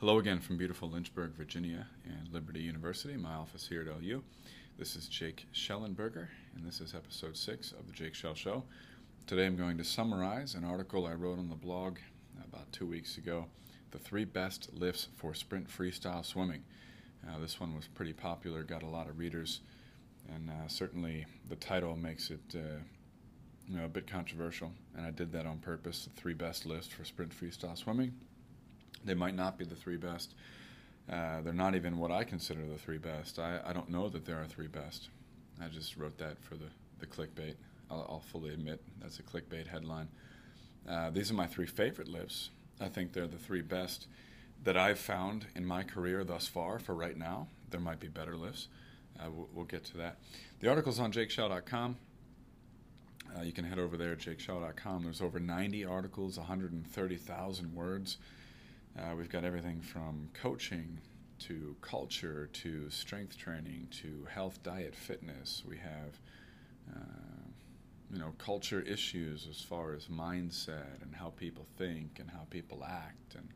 Hello again from beautiful Lynchburg, Virginia, and Liberty University, my office here at LU. This is Jake Shellenberger, and this is episode six of the Jake Shell Show. Today I'm going to summarize an article I wrote on the blog about two weeks ago The Three Best Lifts for Sprint Freestyle Swimming. Uh, this one was pretty popular, got a lot of readers, and uh, certainly the title makes it uh, you know, a bit controversial, and I did that on purpose. The three best lifts for sprint freestyle swimming. They might not be the three best. Uh, they're not even what I consider the three best. I, I don't know that there are three best. I just wrote that for the, the clickbait. I'll, I'll fully admit that's a clickbait headline. Uh, these are my three favorite lifts. I think they're the three best that I've found in my career thus far for right now. There might be better lifts. Uh, we'll, we'll, get to that. The article's on jakeshell.com. Uh, you can head over there at jakeshell.com. There's over 90 articles, 130,000 words. Uh, we've got everything from coaching to culture to strength training to health, diet, fitness. We have, uh, you know, culture issues as far as mindset and how people think and how people act. And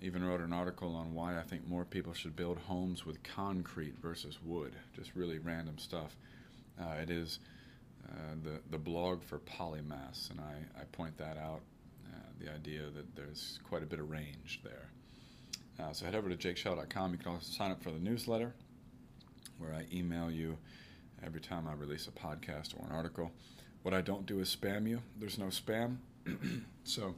even wrote an article on why I think more people should build homes with concrete versus wood. Just really random stuff. Uh, it is uh, the the blog for polymaths, and I, I point that out the idea that there's quite a bit of range there. Uh, so head over to jakeshell.com. You can also sign up for the newsletter where I email you every time I release a podcast or an article. What I don't do is spam you. There's no spam. so,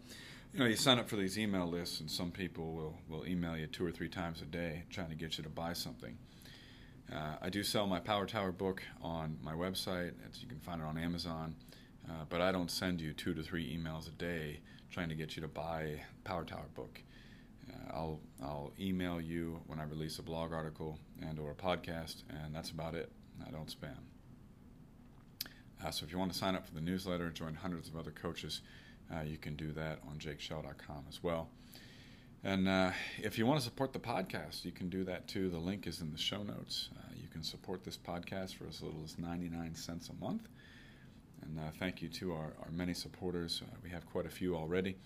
you know, you sign up for these email lists, and some people will, will email you two or three times a day trying to get you to buy something. Uh, I do sell my Power Tower book on my website. You can find it on Amazon. Uh, but I don't send you two to three emails a day trying to get you to buy Power Tower book. Uh, I'll I'll email you when I release a blog article and or a podcast, and that's about it. I don't spam. Uh, so if you want to sign up for the newsletter, and join hundreds of other coaches, uh, you can do that on jakeshell.com as well. And uh, if you want to support the podcast, you can do that too. The link is in the show notes. Uh, you can support this podcast for as little as 99 cents a month. And uh, thank you to our, our many supporters. Uh, we have quite a few already.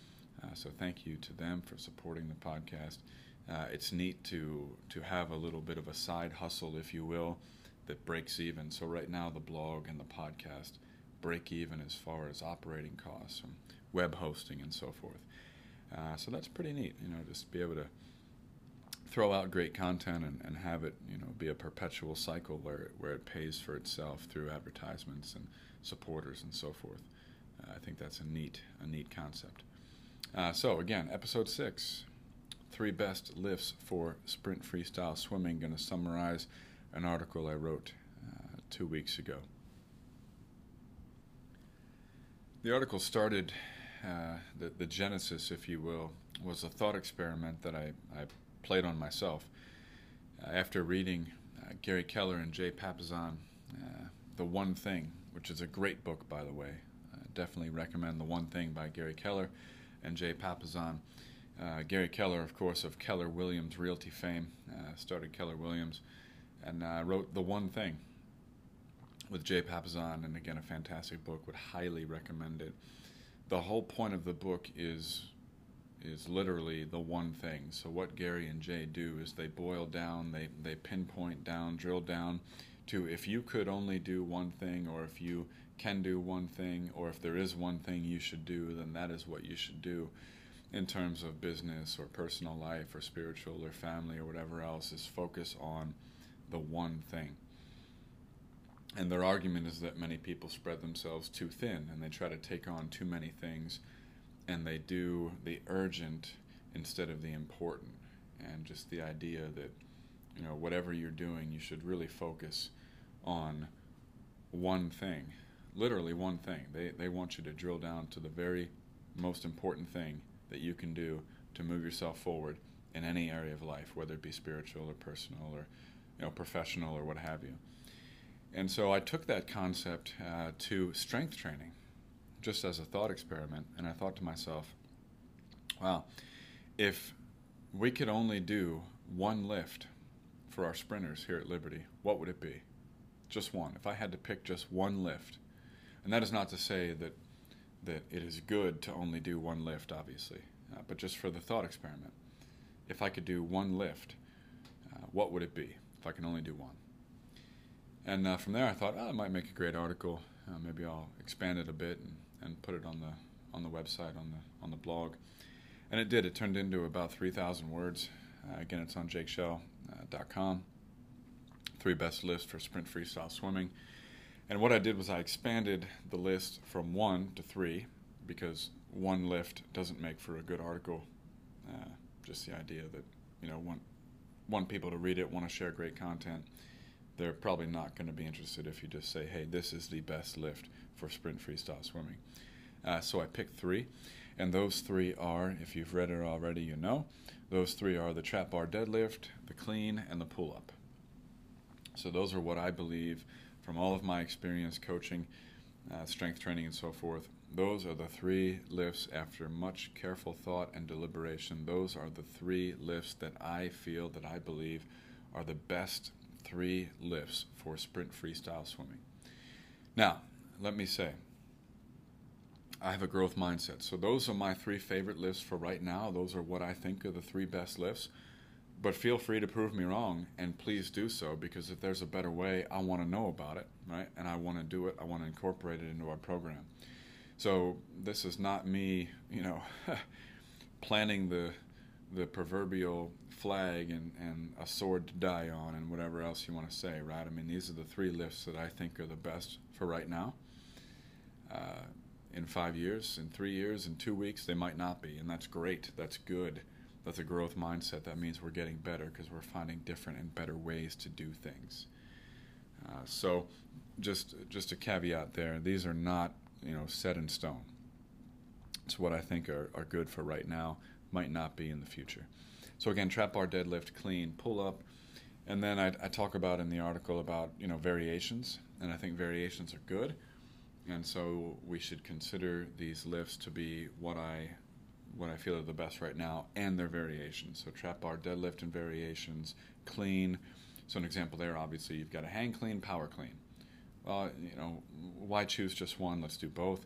Uh, so thank you to them for supporting the podcast. Uh, it's neat to to have a little bit of a side hustle, if you will, that breaks even. So right now, the blog and the podcast break even as far as operating costs, and web hosting, and so forth. Uh, so that's pretty neat, you know, just be able to throw out great content and, and have it, you know, be a perpetual cycle where where it pays for itself through advertisements and supporters and so forth. Uh, I think that's a neat, a neat concept. Uh, so again, episode six, three best lifts for sprint freestyle swimming. Going to summarize an article I wrote uh, two weeks ago. The article started, uh, the, the genesis, if you will, was a thought experiment that I, I played on myself. Uh, after reading uh, Gary Keller and Jay Papasan, The One Thing, which is a great book, by the way. Uh, definitely recommend The One Thing by Gary Keller and Jay Papasan. Uh, Gary Keller, of course, of Keller Williams Realty fame, uh, started Keller Williams and uh, wrote The One Thing with Jay Papasan, and again, a fantastic book. Would highly recommend it. The whole point of the book is is literally the one thing. So what Gary and Jay do is they boil down, they they pinpoint down, drill down to if you could only do one thing, or if you can do one thing, or if there is one thing you should do, then that is what you should do in terms of business or personal life or spiritual or family or whatever else is focus on the one thing. And their argument is that many people spread themselves too thin and they try to take on too many things and they do the urgent instead of the important. And just the idea that, you know, whatever you're doing, you should really focus on one thing, literally one thing. They, they want you to drill down to the very most important thing that you can do to move yourself forward in any area of life, whether it be spiritual or personal or you know professional or what have you. And so I took that concept uh, to strength training, just as a thought experiment, and I thought to myself, wow, if we could only do one lift for our sprinters here at Liberty, what would it be? Just one. If I had to pick just one lift, and that is not to say that that it is good to only do one lift, obviously, uh, but just for the thought experiment. if I could do one lift, uh, what would it be if I can only do one? And uh, from there, I thought, oh, I might make a great article. Uh, maybe I'll expand it a bit and, and put it on the on the website on the on the blog. And it did. It turned into about 3,000 words. Uh, again, it's on jakeshell.com. Three best lists for sprint freestyle swimming. And what I did was I expanded the list from one to three because one lift doesn't make for a good article. Uh, just the idea that you know want want people to read it, want to share great content. They're probably not going to be interested if you just say, "Hey, this is the best lift for sprint freestyle swimming." Uh, so I picked three, and those three are, if you've read it already, you know, those three are the trap bar deadlift, the clean, and the pull up. So those are what I believe from all of my experience coaching, uh, strength training, and so forth. Those are the three lifts after much careful thought and deliberation. Those are the three lifts that I feel that I believe are the best three lifts for sprint freestyle swimming. Now, let me say, I have a growth mindset. So those are my three favorite lifts for right now. Those are what I think are the three best lifts. But feel free to prove me wrong, and please do so because if there's a better way, I want to know about it, right? And I want to do it. I want to incorporate it into our program. So this is not me, you know, planting the the proverbial flag and, and a sword to die on and whatever else you want to say, right? I mean, these are the three lifts that I think are the best for right now. Uh, in five years, in three years, in two weeks, they might not be, and that's great. That's good. That's a growth mindset. That means we're getting better because we're finding different and better ways to do things. Uh, so, just just a caveat there. These are not you know set in stone. It's what I think are, are good for right now. Might not be in the future. So again, trap bar deadlift, clean, pull up, and then I, I talk about in the article about you know variations, and I think variations are good and so we should consider these lifts to be what I what I feel are the best right now and their variations. So trap bar deadlift and variations, clean. So an example there, obviously, you've got a hang clean, power clean. Well, you know, why choose just one? Let's do both,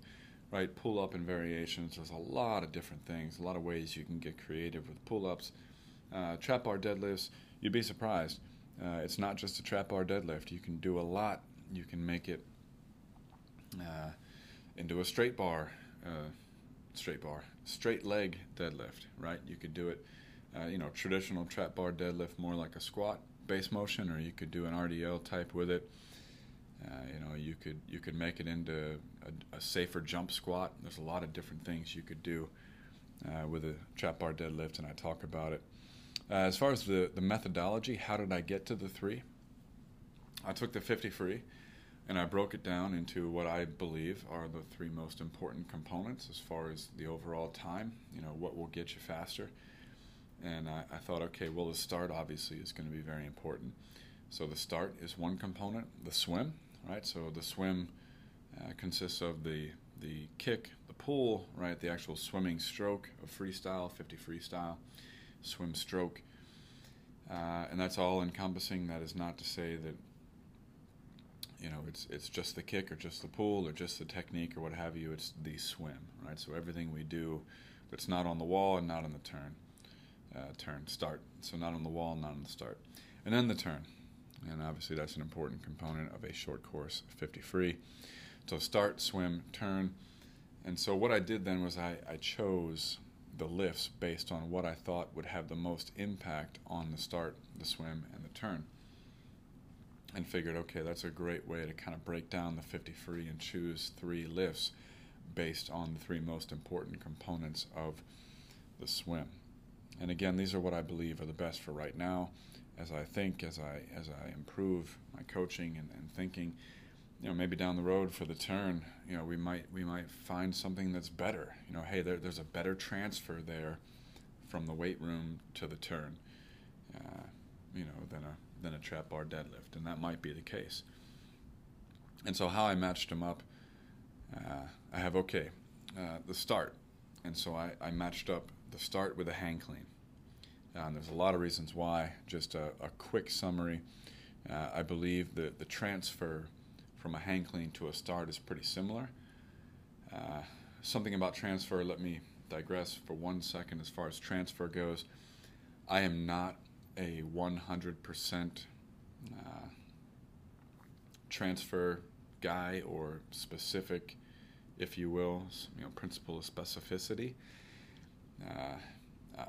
right? Pull up and variations. There's a lot of different things, a lot of ways you can get creative with pull ups. Uh, trap bar deadlifts, you'd be surprised. Uh, it's not just a trap bar deadlift. You can do a lot. You can make it uh, into a straight bar, uh, straight bar, straight leg deadlift, right? You could do it, uh, you know, traditional trap bar deadlift, more like a squat base motion, or you could do an RDL type with it. Uh, you know, you could you could make it into a, a, safer jump squat. There's a lot of different things you could do uh, with a trap bar deadlift, and I talk about it. Uh, as far as the, the methodology, how did I get to the three? I took the 50 free and I broke it down into what I believe are the three most important components as far as the overall time, you know, what will get you faster. And I, I thought, okay, well, the start obviously is going to be very important. So the start is one component, the swim, right? So the swim uh, consists of the, the kick, the pull, right? The actual swimming stroke of freestyle, 50 freestyle, swim stroke. Uh, and that's all encompassing. That is not to say that you know, it's it's just the kick or just the pull or just the technique or what have you. It's the swim, right? So everything we do that's not on the wall and not on the turn, uh, turn start. So not on the wall, not on the start, and then the turn, and obviously that's an important component of a short course 50 free. So start, swim, turn, and so what I did then was I, I chose the lifts based on what I thought would have the most impact on the start, the swim, and the turn and figured, okay, that's a great way to kind of break down the 50 free and choose three lifts based on the three most important components of the swim. And again, these are what I believe are the best for right now. As I think, as I as I improve my coaching and, and thinking, you know, maybe down the road for the turn, you know, we might we might find something that's better. You know, hey, there, there's a better transfer there from the weight room to the turn. Uh, you know, than a than a trap bar deadlift, and that might be the case. And so, how I matched them up, uh, I have okay, uh, the start, and so I, I matched up the start with a hang clean. Uh, and there's a lot of reasons why. Just a, a quick summary. Uh, I believe that the transfer from a hang clean to a start is pretty similar. Uh, something about transfer, let me digress for one second as far as transfer goes. I am not a 100% uh, transfer guy or specific, if you will, you know, principle of specificity. Uh,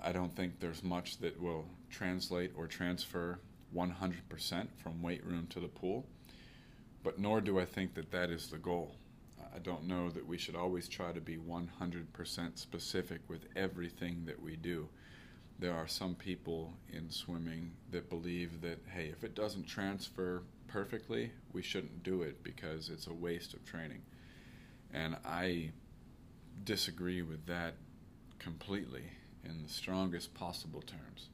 I don't think there's much that will translate or transfer 100% from weight room to the pool, but nor do I think that that is the goal. I don't know that we should always try to be 100% specific with everything that we do. There are some people in swimming that believe that, hey, if it doesn't transfer perfectly, we shouldn't do it because it's a waste of training. And I disagree with that completely in the strongest possible terms.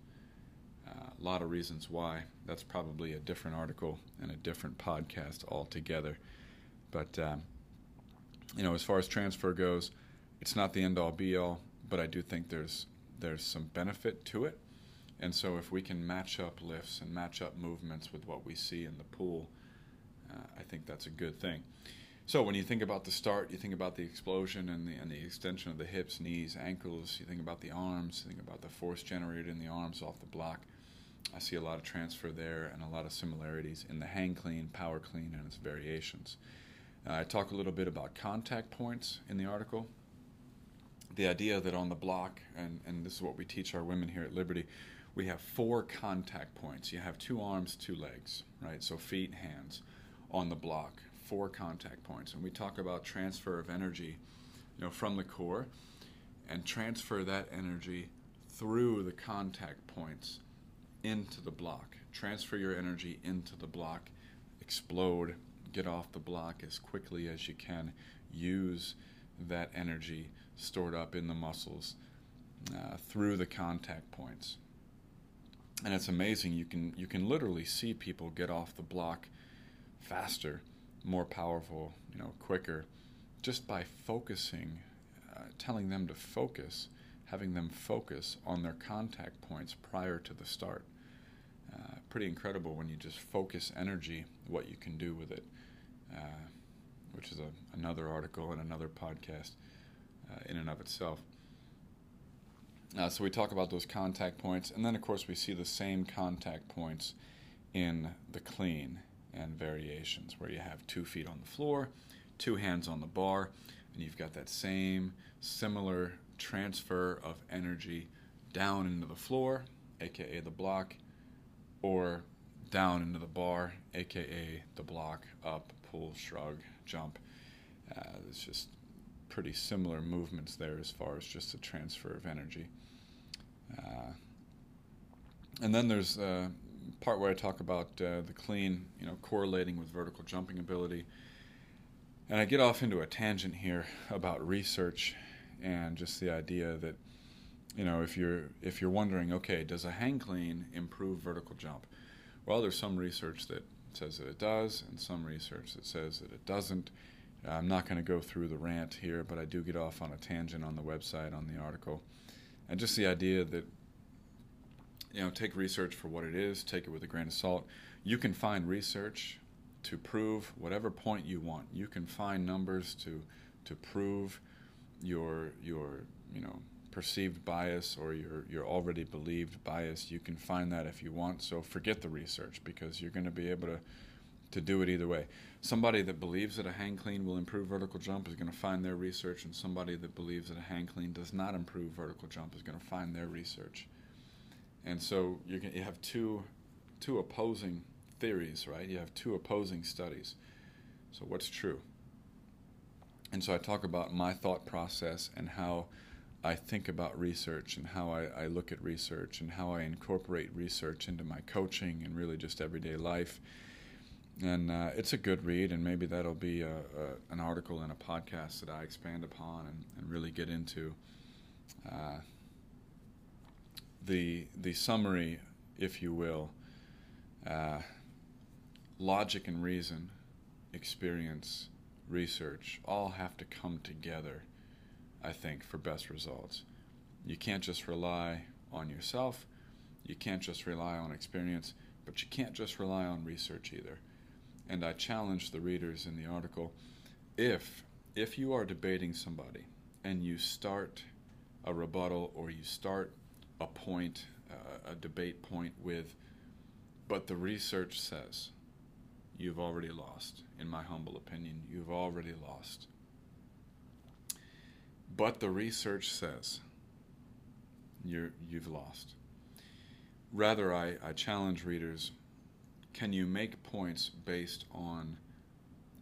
Uh, a lot of reasons why. That's probably a different article and a different podcast altogether. But, um, you know, as far as transfer goes, it's not the end all be all, but I do think there's there's some benefit to it. And so if we can match up lifts and match up movements with what we see in the pool, uh, I think that's a good thing. So when you think about the start, you think about the explosion and the, and the extension of the hips, knees, ankles. You think about the arms. You think about the force generated in the arms off the block. I see a lot of transfer there and a lot of similarities in the hang clean, power clean, and its variations. Uh, I talk a little bit about contact points in the article. The idea that on the block, and, and this is what we teach our women here at Liberty, we have four contact points. You have two arms, two legs, right? So feet, hands on the block four contact points, and we talk about transfer of energy, you know, from the core, and transfer that energy through the contact points into the block. Transfer your energy into the block, explode, get off the block as quickly as you can. Use that energy stored up in the muscles uh, through the contact points. And it's amazing. You can you can literally see people get off the block faster more powerful, you know, quicker, just by focusing, uh, telling them to focus, having them focus on their contact points prior to the start. Uh, pretty incredible when you just focus energy, what you can do with it, uh, which is a, another article and another podcast in and of itself. Uh, so we talk about those contact points, and then of course we see the same contact points in the clean and variations where you have two feet on the floor, two hands on the bar, and you've got that same similar transfer of energy down into the floor, aka the block, or down into the bar, aka the block, up, pull, shrug, jump. Uh, it's just pretty similar movements there as far as just the transfer of energy. Uh, and then there's uh, part where I talk about uh, the clean, you know, correlating with vertical jumping ability. And I get off into a tangent here about research and just the idea that, you know, if you're if you're wondering, okay, does a hang clean improve vertical jump? Well, there's some research that says that it does, and some research that says that it doesn't. Uh, I'm not going to go through the rant here, but I do get off on a tangent on the website on the article, and just the idea that you know, take research for what it is, take it with a grain of salt. You can find research to prove whatever point you want. You can find numbers to to prove your your you know perceived bias or your your already believed bias. You can find that if you want. So forget the research because you're going to be able to to do it either way. Somebody that believes that a hang clean will improve vertical jump is going to find their research, and somebody that believes that a hang clean does not improve vertical jump is going to find their research. And so you can you have two two opposing theories, right? You have two opposing studies. So what's true? And so I talk about my thought process and how I think about research and how I, I look at research and how I incorporate research into my coaching and really just everyday life. And uh, it's a good read, and maybe that'll be a, a, an article and a podcast that I expand upon and, and really get into. Uh, the the summary, if you will, uh, logic and reason, experience, research, all have to come together. I think for best results. You can't just rely on yourself. You can't just rely on experience, but you can't just rely on research either. And I challenge the readers in the article if if you are debating somebody and you start a rebuttal or you start a point a, a debate point with, but the research says you've already lost. In my humble opinion, you've already lost. But the research says you're, you've lost. Rather, I, I challenge readers can you make points based on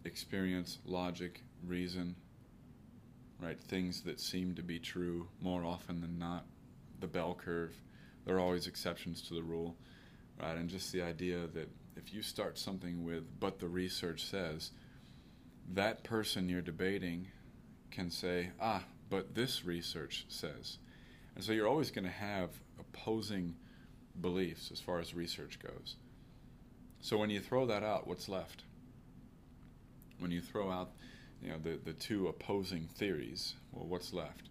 experience, logic, reason, right? Things that seem to be true more often than not. The bell curve, there are always exceptions to the rule, right? And just the idea that if you start something with, but the research says, that person you're debating can say, ah, but this research says. And so you're always going to have opposing beliefs as far as research goes. So when you throw that out, what's left? When you throw out you know the, the two opposing theories, well what's left?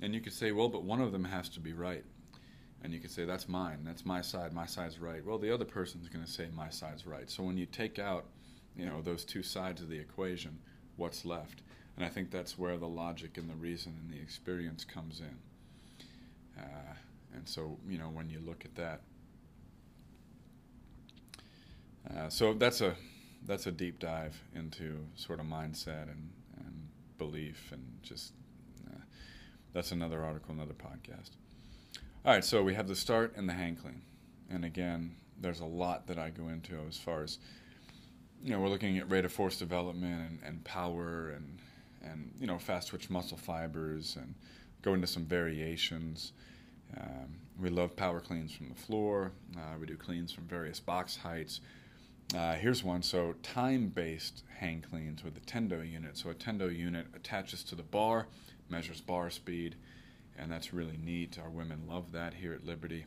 And you could say, well, but one of them has to be right. And you could say, that's mine, that's my side, my side's right. Well, the other person's going to say my side's right. So when you take out, you know, those two sides of the equation, what's left? And I think that's where the logic and the reason and the experience comes in. Uh, and so, you know, when you look at that, uh, so that's a that's a deep dive into sort of mindset and, and belief and just uh, that's another article, another podcast. All right, so we have the start and the hang clean, and again, there's a lot that I go into as far as you know we're looking at rate of force development and, and power and and you know fast twitch muscle fibers and go into some variations. Um, we love power cleans from the floor. Uh, we do cleans from various box heights. Uh, here's one. So time-based hang cleans with a tendo unit. So a tendo unit attaches to the bar, measures bar speed, and that's really neat. Our women love that here at Liberty.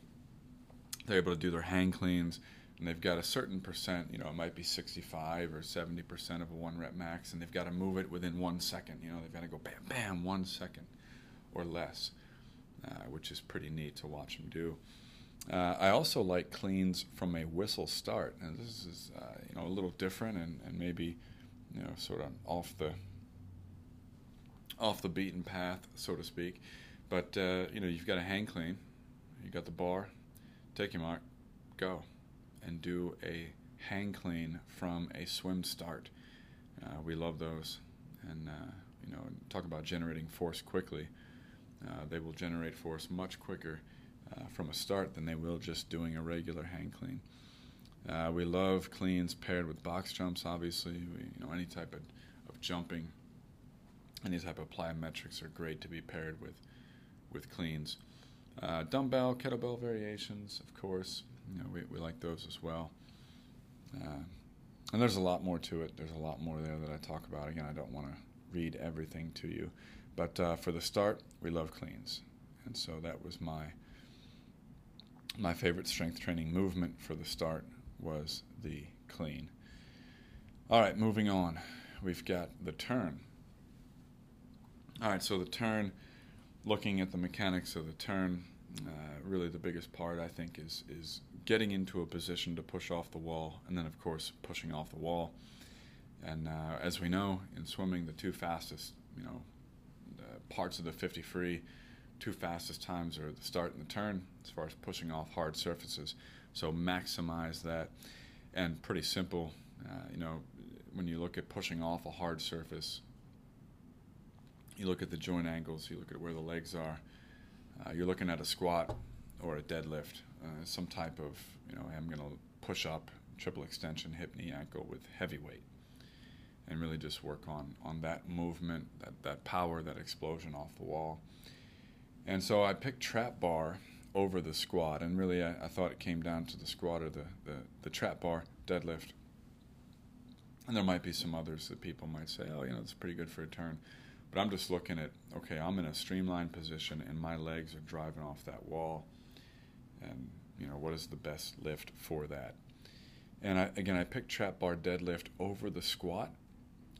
They're able to do their hang cleans, and they've got a certain percent. You know, it might be 65 or 70 percent of a one rep max, and they've got to move it within one second. You know, they've got to go bam, bam, one second or less, uh, which is pretty neat to watch them do. Uh, I also like cleans from a whistle start, and this is uh, you know a little different and, and maybe you know sort of off the off the beaten path, so to speak. But uh, you know you've got a hang clean, you got the bar, take your mark, go, and do a hang clean from a swim start. Uh, we love those, and uh, you know talk about generating force quickly. Uh, they will generate force much quicker uh, from a start than they will just doing a regular hang clean. Uh, we love cleans paired with box jumps. Obviously, we, you know any type of, of jumping, any type of plyometrics are great to be paired with with cleans. Uh, dumbbell, kettlebell variations, of course, you know we, we like those as well. Uh, and there's a lot more to it. There's a lot more there that I talk about. Again, I don't want to read everything to you, but uh, for the start, we love cleans, and so that was my my favorite strength training movement for the start was the clean. All right, moving on. We've got the turn. All right, so the turn, looking at the mechanics of the turn, uh, really the biggest part I think is is getting into a position to push off the wall, and then of course pushing off the wall. And uh, as we know in swimming, the two fastest, you know, parts of the 50 free two fastest times are the start and the turn as far as pushing off hard surfaces. So maximize that. And pretty simple, uh, you know, when you look at pushing off a hard surface, you look at the joint angles, you look at where the legs are, uh, you're looking at a squat or a deadlift, uh, some type of, you know, I'm going to push up, triple extension, hip, knee, ankle with heavy weight. And really just work on, on that movement, that, that power, that explosion off the wall. And so I picked trap bar over the squat, and really I, I thought it came down to the squat or the, the, the trap bar deadlift. And there might be some others that people might say, oh, you know, it's pretty good for a turn. But I'm just looking at, okay, I'm in a streamlined position and my legs are driving off that wall. And, you know, what is the best lift for that? And I, again, I picked trap bar deadlift over the squat,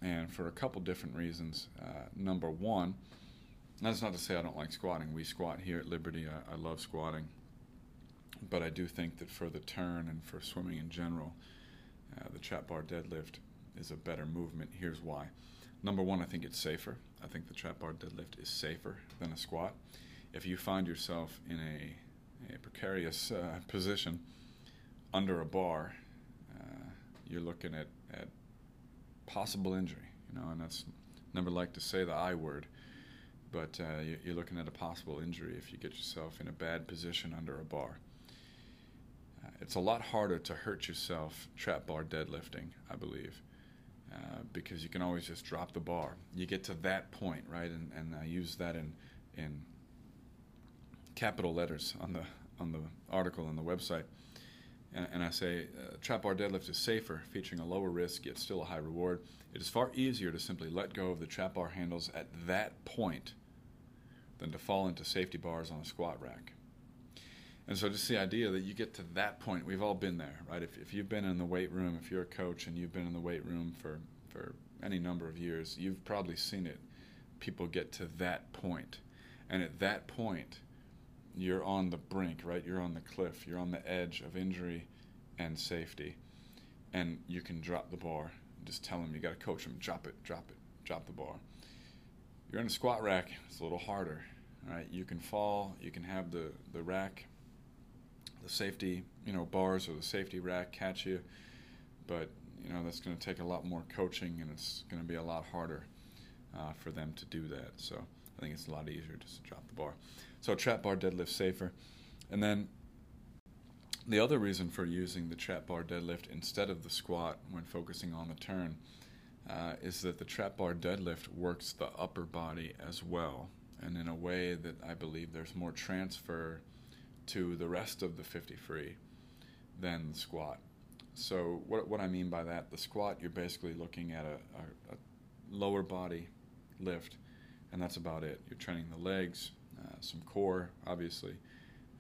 and for a couple different reasons. Uh, number one, that's not to say I don't like squatting. We squat here at Liberty. I, I love squatting. But I do think that for the turn and for swimming in general, uh, the trap bar deadlift is a better movement. Here's why. Number one, I think it's safer. I think the trap bar deadlift is safer than a squat. If you find yourself in a a precarious uh, position under a bar, uh, you're looking at, at possible injury, you know, and that's never like to say the I word, but uh, you're looking at a possible injury if you get yourself in a bad position under a bar. Uh, it's a lot harder to hurt yourself trap bar deadlifting, I believe, uh, because you can always just drop the bar. You get to that point, right? And, and I use that in in capital letters on the on the article on the website. And, and I say uh, trap bar deadlift is safer, featuring a lower risk yet still a high reward. It is far easier to simply let go of the trap bar handles at that point than to fall into safety bars on a squat rack. And so, just the idea that you get to that point, we've all been there, right? If, if you've been in the weight room, if you're a coach and you've been in the weight room for, for any number of years, you've probably seen it. People get to that point. And at that point, you're on the brink, right? You're on the cliff, you're on the edge of injury and safety. And you can drop the bar. Just tell them, you got to coach them, drop it, drop it, drop the bar. You're in a squat rack, it's a little harder, right? You can fall, you can have the, the rack the safety, you know, bars or the safety rack catch you. But you know that's going to take a lot more coaching, and it's going to be a lot harder uh, for them to do that. So I think it's a lot easier just to drop the bar. So trap bar deadlift safer, and then the other reason for using the trap bar deadlift instead of the squat when focusing on the turn uh, is that the trap bar deadlift works the upper body as well, and in a way that I believe there's more transfer to the rest of the 50 free than the squat. So what, what I mean by that, the squat, you're basically looking at a, a, a lower body lift, and that's about it. You're training the legs, uh, some core, obviously,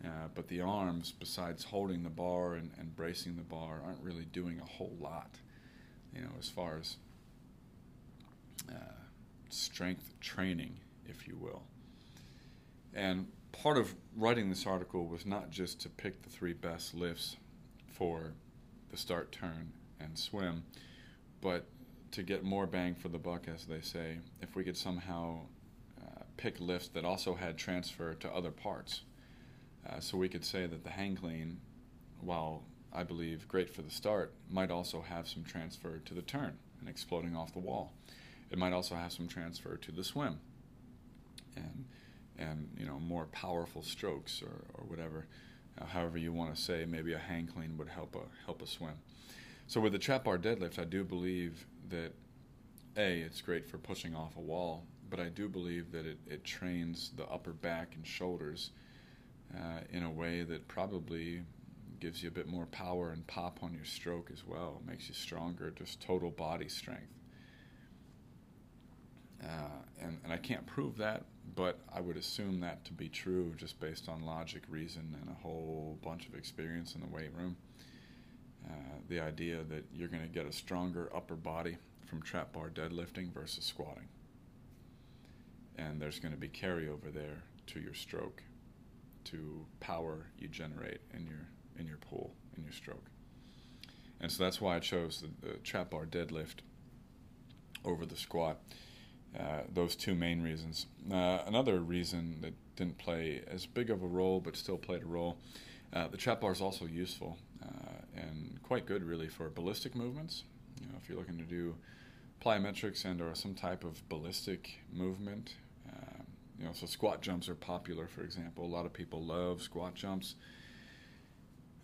uh, but the arms, besides holding the bar and, and bracing the bar, aren't really doing a whole lot, you know, as far as uh, strength training, if you will. And part of writing this article was not just to pick the three best lifts for the start, turn, and swim, but to get more bang for the buck, as they say, if we could somehow uh, pick lifts that also had transfer to other parts. Uh, so we could say that the hang clean, while I believe great for the start, might also have some transfer to the turn and exploding off the wall. It might also have some transfer to the swim. And and you know more powerful strokes or, or whatever, uh, however you want to say. Maybe a hang clean would help a help a swim. So with the trap bar deadlift, I do believe that a it's great for pushing off a wall, but I do believe that it, it trains the upper back and shoulders uh, in a way that probably gives you a bit more power and pop on your stroke as well. Makes you stronger, just total body strength. Uh, and, and I can't prove that, but I would assume that to be true just based on logic, reason, and a whole bunch of experience in the weight room. Uh, the idea that you're going to get a stronger upper body from trap bar deadlifting versus squatting. And there's going to be carryover there to your stroke, to power you generate in your in your pull, in your stroke. And so that's why I chose the, the trap bar deadlift over the squat. Uh, those two main reasons. Uh, another reason that didn't play as big of a role but still played a role, uh, the trap bar is also useful uh, and quite good really for ballistic movements. You know, if you're looking to do plyometrics and or some type of ballistic movement, um, you know, so squat jumps are popular, for example. A lot of people love squat jumps,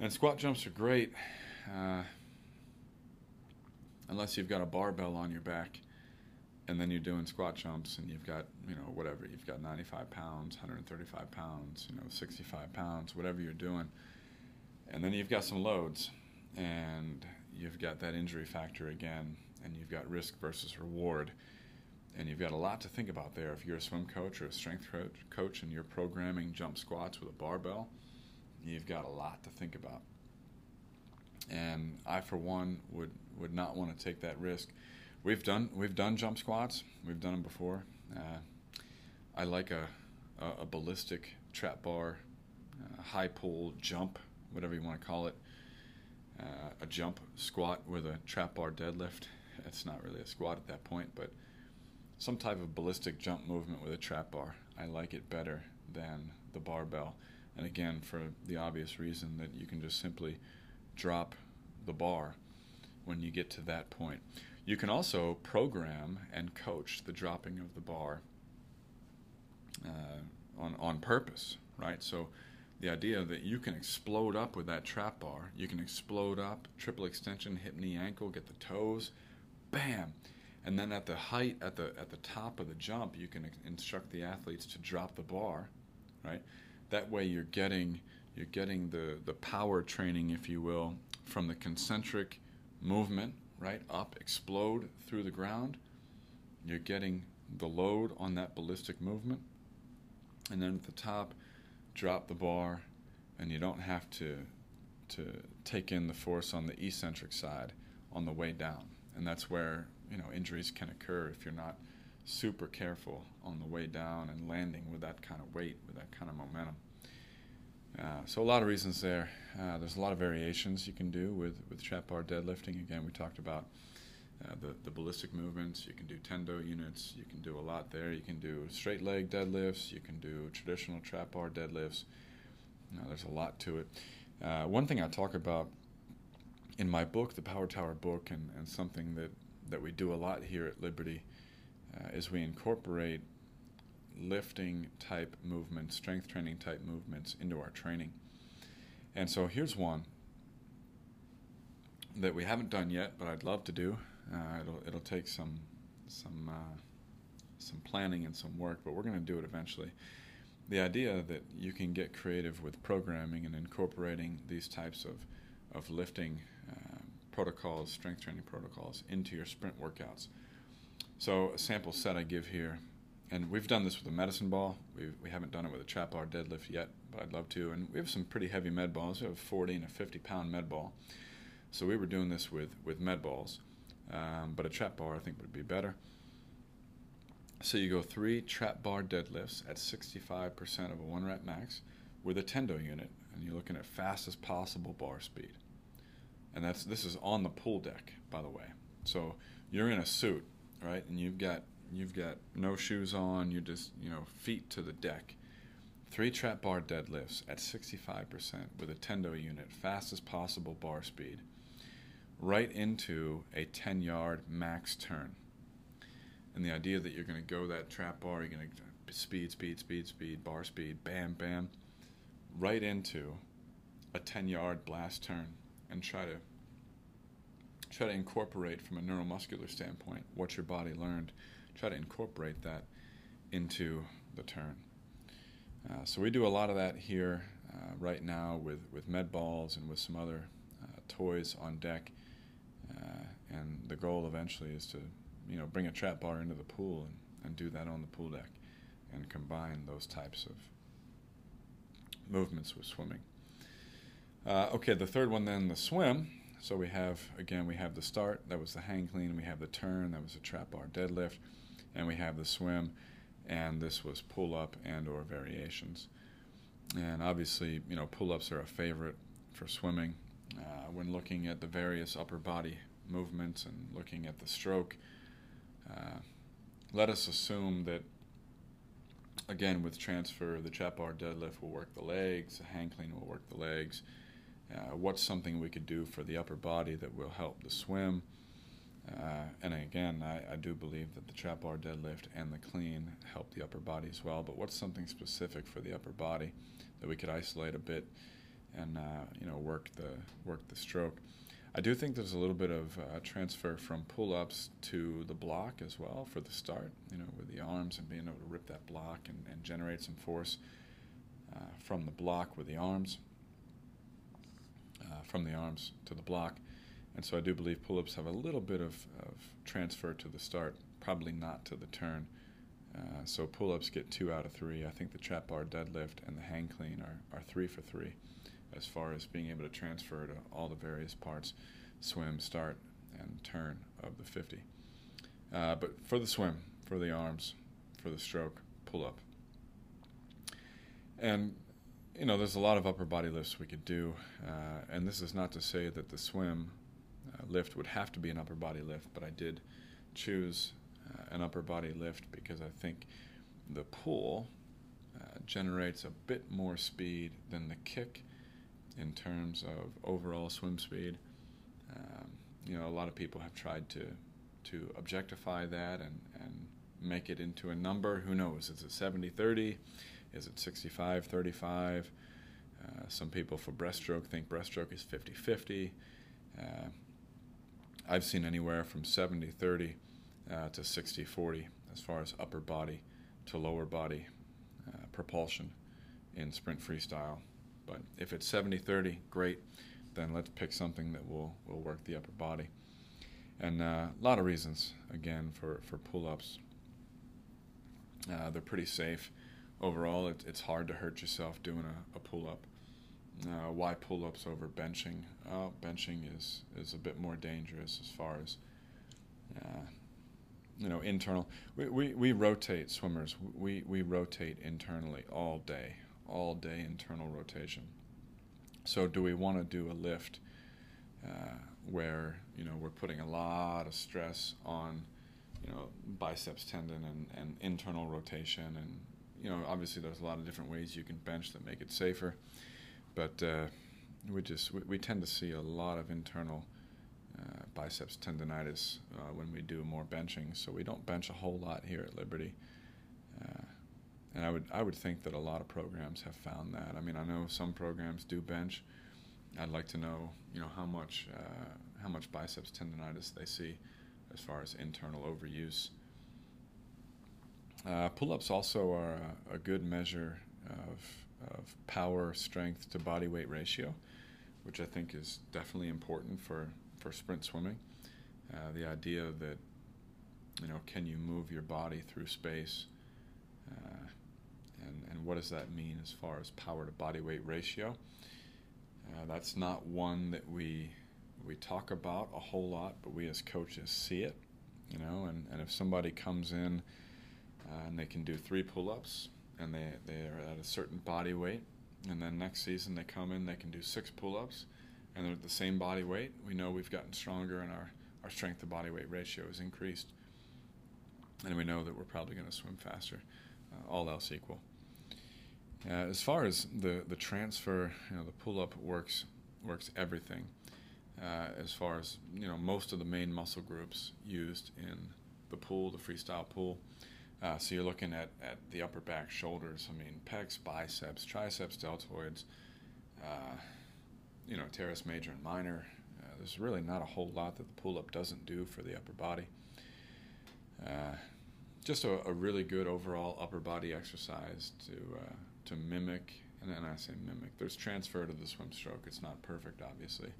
and squat jumps are great uh, unless you've got a barbell on your back and then you're doing squat jumps and you've got you know whatever you've got 95 pounds 135 pounds you know 65 pounds whatever you're doing. And then you've got some loads and you've got that injury factor again and you've got risk versus reward. And you've got a lot to think about there. If you're a swim coach or a strength coach and you're programming jump squats with a barbell you've got a lot to think about. And i for one would would not want to take that risk We've done we've done jump squats. We've done them before. Uh, I like a, a, a ballistic trap bar, uh, high pull jump, whatever you want to call it. Uh, a jump squat with a trap bar deadlift. It's not really a squat at that point, but some type of ballistic jump movement with a trap bar. I like it better than the barbell. And again, for the obvious reason that you can just simply drop the bar when you get to that point. You can also program and coach the dropping of the bar uh, on, on purpose, right? So the idea that you can explode up with that trap bar, you can explode up, triple extension, hip, knee, ankle, get the toes, bam. And then at the height, at the at the top of the jump, you can instruct the athletes to drop the bar, right? That way, you're getting you're getting the the power training, if you will, from the concentric movement, right? Up, explode through the ground. You're getting the load on that ballistic movement. And then at the top, drop the bar, and you don't have to, to take in the force on the eccentric side on the way down. And that's where you know injuries can occur if you're not super careful on the way down and landing with that kind of weight, with that kind of momentum. Uh, so a lot of reasons there. Uh, there's a lot of variations you can do with, with trap bar deadlifting. Again, we talked about uh, the, the ballistic movements. You can do tendo units. You can do a lot there. You can do straight leg deadlifts. You can do traditional trap bar deadlifts. there's a lot to it. Uh, one thing I talk about in my book, the Power Tower book, and, and something that, that we do a lot here at Liberty uh, is we incorporate lifting type movements, strength training type movements into our training. And so here's one that we haven't done yet, but I'd love to do. Uh, it'll it'll take some some uh, some planning and some work, but we're going to do it eventually. The idea that you can get creative with programming and incorporating these types of of lifting uh, protocols, strength training protocols into your sprint workouts. So a sample set I give here and we've done this with a medicine ball. We've, we haven't done it with a trap bar deadlift yet, but I'd love to. And we have some pretty heavy med balls. We have a 40 and a 50 pound med ball. So we were doing this with, with med balls, um, but a trap bar I think would be better. So you go three trap bar deadlifts at 65% of a one rep max with a tendo unit, and you're looking at fastest possible bar speed. And that's this is on the pool deck, by the way. So you're in a suit, right? And you've got you've got no shoes on, you're just, you know, feet to the deck. Three trap bar deadlifts at 65% with a tendo unit, fastest possible bar speed, right into a 10 yard max turn. And the idea that you're going to go that trap bar, you're going to speed, speed, speed, speed, bar speed, bam, bam, right into a 10 yard blast turn and try to try to incorporate from a neuromuscular standpoint what your body learned try to incorporate that into the turn. Uh, so we do a lot of that here uh, right now with, with med balls and with some other uh, toys on deck. Uh, and the goal eventually is to, you know, bring a trap bar into the pool and, and do that on the pool deck and combine those types of movements with swimming. Uh, okay, the third one then, the swim. So we have, again, we have the start, that was the hang clean, we have the turn, that was a trap bar deadlift and we have the swim, and this was pull up and or variations. And obviously, you know, pull ups are a favorite for swimming. Uh, when looking at the various upper body movements and looking at the stroke, uh, let us assume that again with transfer, the trap bar deadlift will work the legs, the hang clean will work the legs. Uh, what's something we could do for the upper body that will help the swim? Uh, and again, I, I, do believe that the trap bar deadlift and the clean help the upper body as well. But what's something specific for the upper body that we could isolate a bit and uh, you know work the work the stroke? I do think there's a little bit of uh, transfer from pull-ups to the block as well for the start. You know, with the arms and being able to rip that block and, and generate some force uh, from the block with the arms, uh, from the arms to the block. And so I do believe pull ups have a little bit of, of transfer to the start, probably not to the turn. Uh, so pull ups get two out of three. I think the trap bar deadlift and the hang clean are, are three for three as far as being able to transfer to all the various parts swim, start, and turn of the 50. Uh, but for the swim, for the arms, for the stroke, pull up. And, you know, there's a lot of upper body lifts we could do. Uh, and this is not to say that the swim uh, lift would have to be an upper body lift, but I did choose uh, an upper body lift because I think the pull uh, generates a bit more speed than the kick in terms of overall swim speed. Um, you know, a lot of people have tried to to objectify that and, and make it into a number. Who knows? Is it 70 30? Is it 65 35? Uh, some people for breaststroke think breaststroke is 50 50. Uh, I've seen anywhere from 70 30 uh, to 60 40 as far as upper body to lower body uh, propulsion in sprint freestyle. But if it's 70 30, great. Then let's pick something that will, will work the upper body. And uh, a lot of reasons, again, for, for pull ups. Uh, they're pretty safe. Overall, it, it's hard to hurt yourself doing a, a pull up. Uh, why pull ups over benching? Oh, benching is, is a bit more dangerous as far as uh, you know internal. We, we, we rotate swimmers. We, we rotate internally all day, all day internal rotation. So do we want to do a lift uh, where you know we're putting a lot of stress on you know biceps tendon and, and internal rotation and you know obviously there's a lot of different ways you can bench that make it safer but uh, we just we, we, tend to see a lot of internal uh, biceps tendonitis uh, when we do more benching so we don't bench a whole lot here at Liberty. Uh, and I would I would think that a lot of programs have found that. I mean I know some programs do bench. I'd like to know you know how much uh, how much biceps tendonitis they see as far as internal overuse. Uh, pull-ups also are a, a, good measure of, of power, strength to body weight ratio, which I think is definitely important for, for sprint swimming. Uh, the idea that, you know, can you move your body through space? Uh, and, and what does that mean as far as power to body weight ratio? Uh, that's not one that we we talk about a whole lot, but we as coaches see it, you know. And, and if somebody comes in uh, and they can do three pull-ups and they they are at a certain body weight, and then next season they come in they can do six pull-ups and they're at the same body weight, we know we've gotten stronger and our our strength to body weight ratio is increased, and we know that we're probably going to swim faster, uh, all else equal. Uh, as far as the, the transfer, you know, the pull up works works everything uh, as far as you know most of the main muscle groups used in the pool, the freestyle pool. Uh, so you're looking at, at the upper back, shoulders. I mean, pecs, biceps, triceps, deltoids. Uh, you know, teres major and minor. Uh, there's really not a whole lot that the pull up doesn't do for the upper body. Uh, just a, a, really good overall upper body exercise to uh, to mimic, and then I say mimic. There's transfer to the swim stroke. It's not perfect, obviously.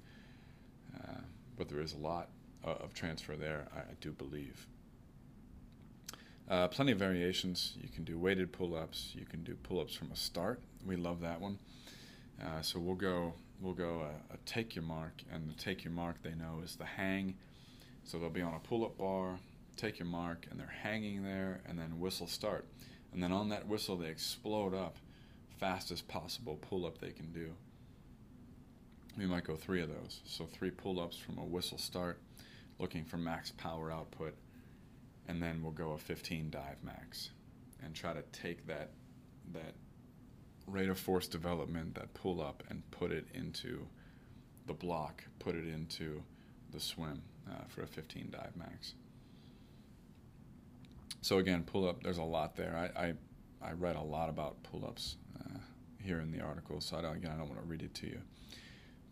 Uh, but there is a lot of transfer there, I, I do believe. Uh, plenty of variations. You can do weighted pull-ups. You can do pull-ups from a start. We love that one. Uh, so we'll go we'll go a, a, take your mark, and the take your mark they know is the hang. So they'll be on a pull-up bar, take your mark, and they're hanging there, and then whistle start, and then on that whistle they explode up, fastest possible pull-up they can do we might go three of those. So three pull-ups from a whistle start, looking for max power output, and then we'll go a 15 dive max, and try to take that that rate of force development, that pull up, and put it into the block, put it into the swim uh, for a 15 dive max. So again, pull up. There's a lot there. I I, I read a lot about pull ups uh, here in the article, so I don't, again I don't want to read it to you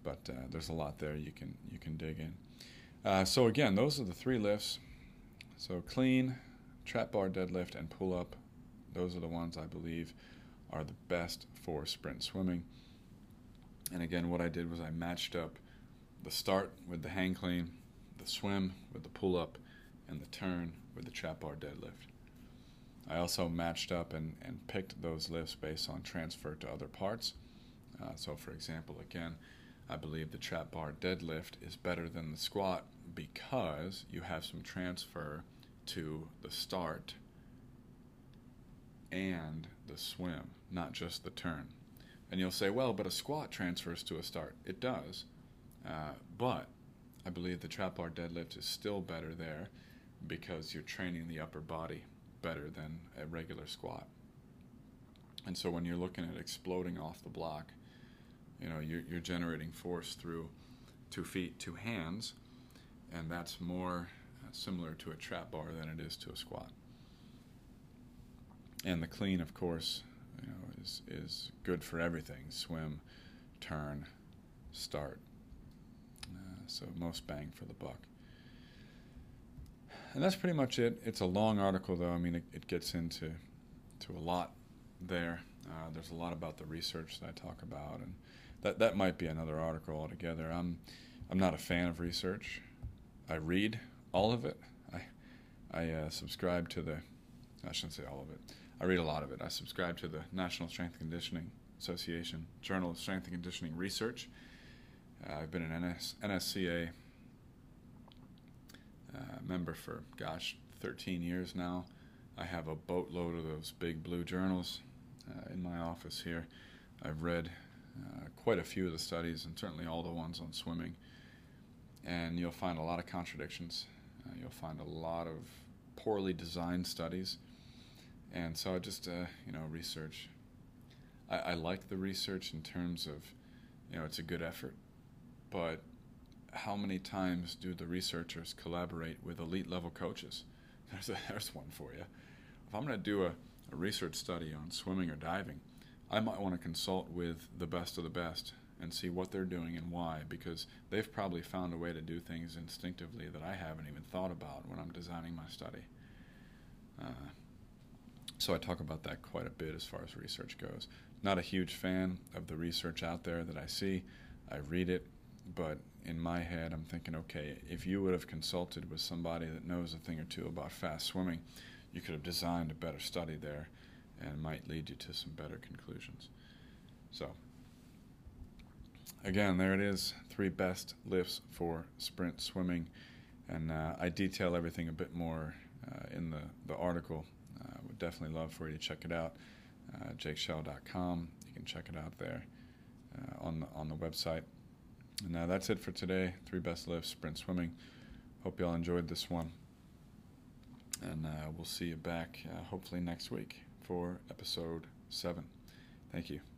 but uh, there's a lot there you can you can dig in. Uh, so again, those are the three lifts. So clean, trap bar deadlift, and pull up. Those are the ones I believe are the best for sprint swimming. And again, what I did was I matched up the start with the hang clean, the swim with the pull up, and the turn with the trap bar deadlift. I also matched up and, and picked those lifts based on transfer to other parts. Uh, so, for example, again, I believe the trap bar deadlift is better than the squat because you have some transfer to the start and the swim, not just the turn. And you'll say, well, but a squat transfers to a start. It does. Uh, but I believe the trap bar deadlift is still better there because you're training the upper body better than a regular squat. And so when you're looking at exploding off the block, you know, you're, you're generating force through two feet, two hands, and that's more uh, similar to a trap bar than it is to a squat. And the clean, of course, you know, is, is good for everything swim, turn, start. Uh, so, most bang for the buck. And that's pretty much it. It's a long article, though. I mean, it, it gets into to a lot there. Uh, there's a lot about the research that I talk about, and that that might be another article altogether. I'm I'm not a fan of research. I read all of it. I I uh, subscribe to the I shouldn't say all of it. I read a lot of it. I subscribe to the National Strength and Conditioning Association Journal of Strength and Conditioning Research. Uh, I've been an NS, NSCA uh, member for gosh 13 years now. I have a boatload of those big blue journals uh, in my office here. I've read uh, quite a few of the studies, and certainly all the ones on swimming. And you'll find a lot of contradictions. Uh, you'll find a lot of poorly designed studies. And so I just, uh, you know, research. I, I like the research in terms of, you know, it's a good effort. But how many times do the researchers collaborate with elite level coaches? There's, a, there's one for you. If I'm going to do a, a research study on swimming or diving, I might want to consult with the best of the best and see what they're doing and why, because they've probably found a way to do things instinctively that I haven't even thought about when I'm designing my study. Uh, so I talk about that quite a bit as far as research goes. Not a huge fan of the research out there that I see. I read it, but in my head, I'm thinking, okay, if you would have consulted with somebody that knows a thing or two about fast swimming, you could have designed a better study there and might lead you to some better conclusions. So, again, there it is three best lifts for sprint swimming. And uh, I detail everything a bit more uh, in the, the article. Uh, would definitely love for you to check it out. Uh, jakeshell.com. You can check it out there uh, on, the, on the website. And uh, that's it for today. Three best lifts, sprint swimming. Hope you all enjoyed this one. And uh, we'll see you back uh, hopefully next week for episode seven. Thank you.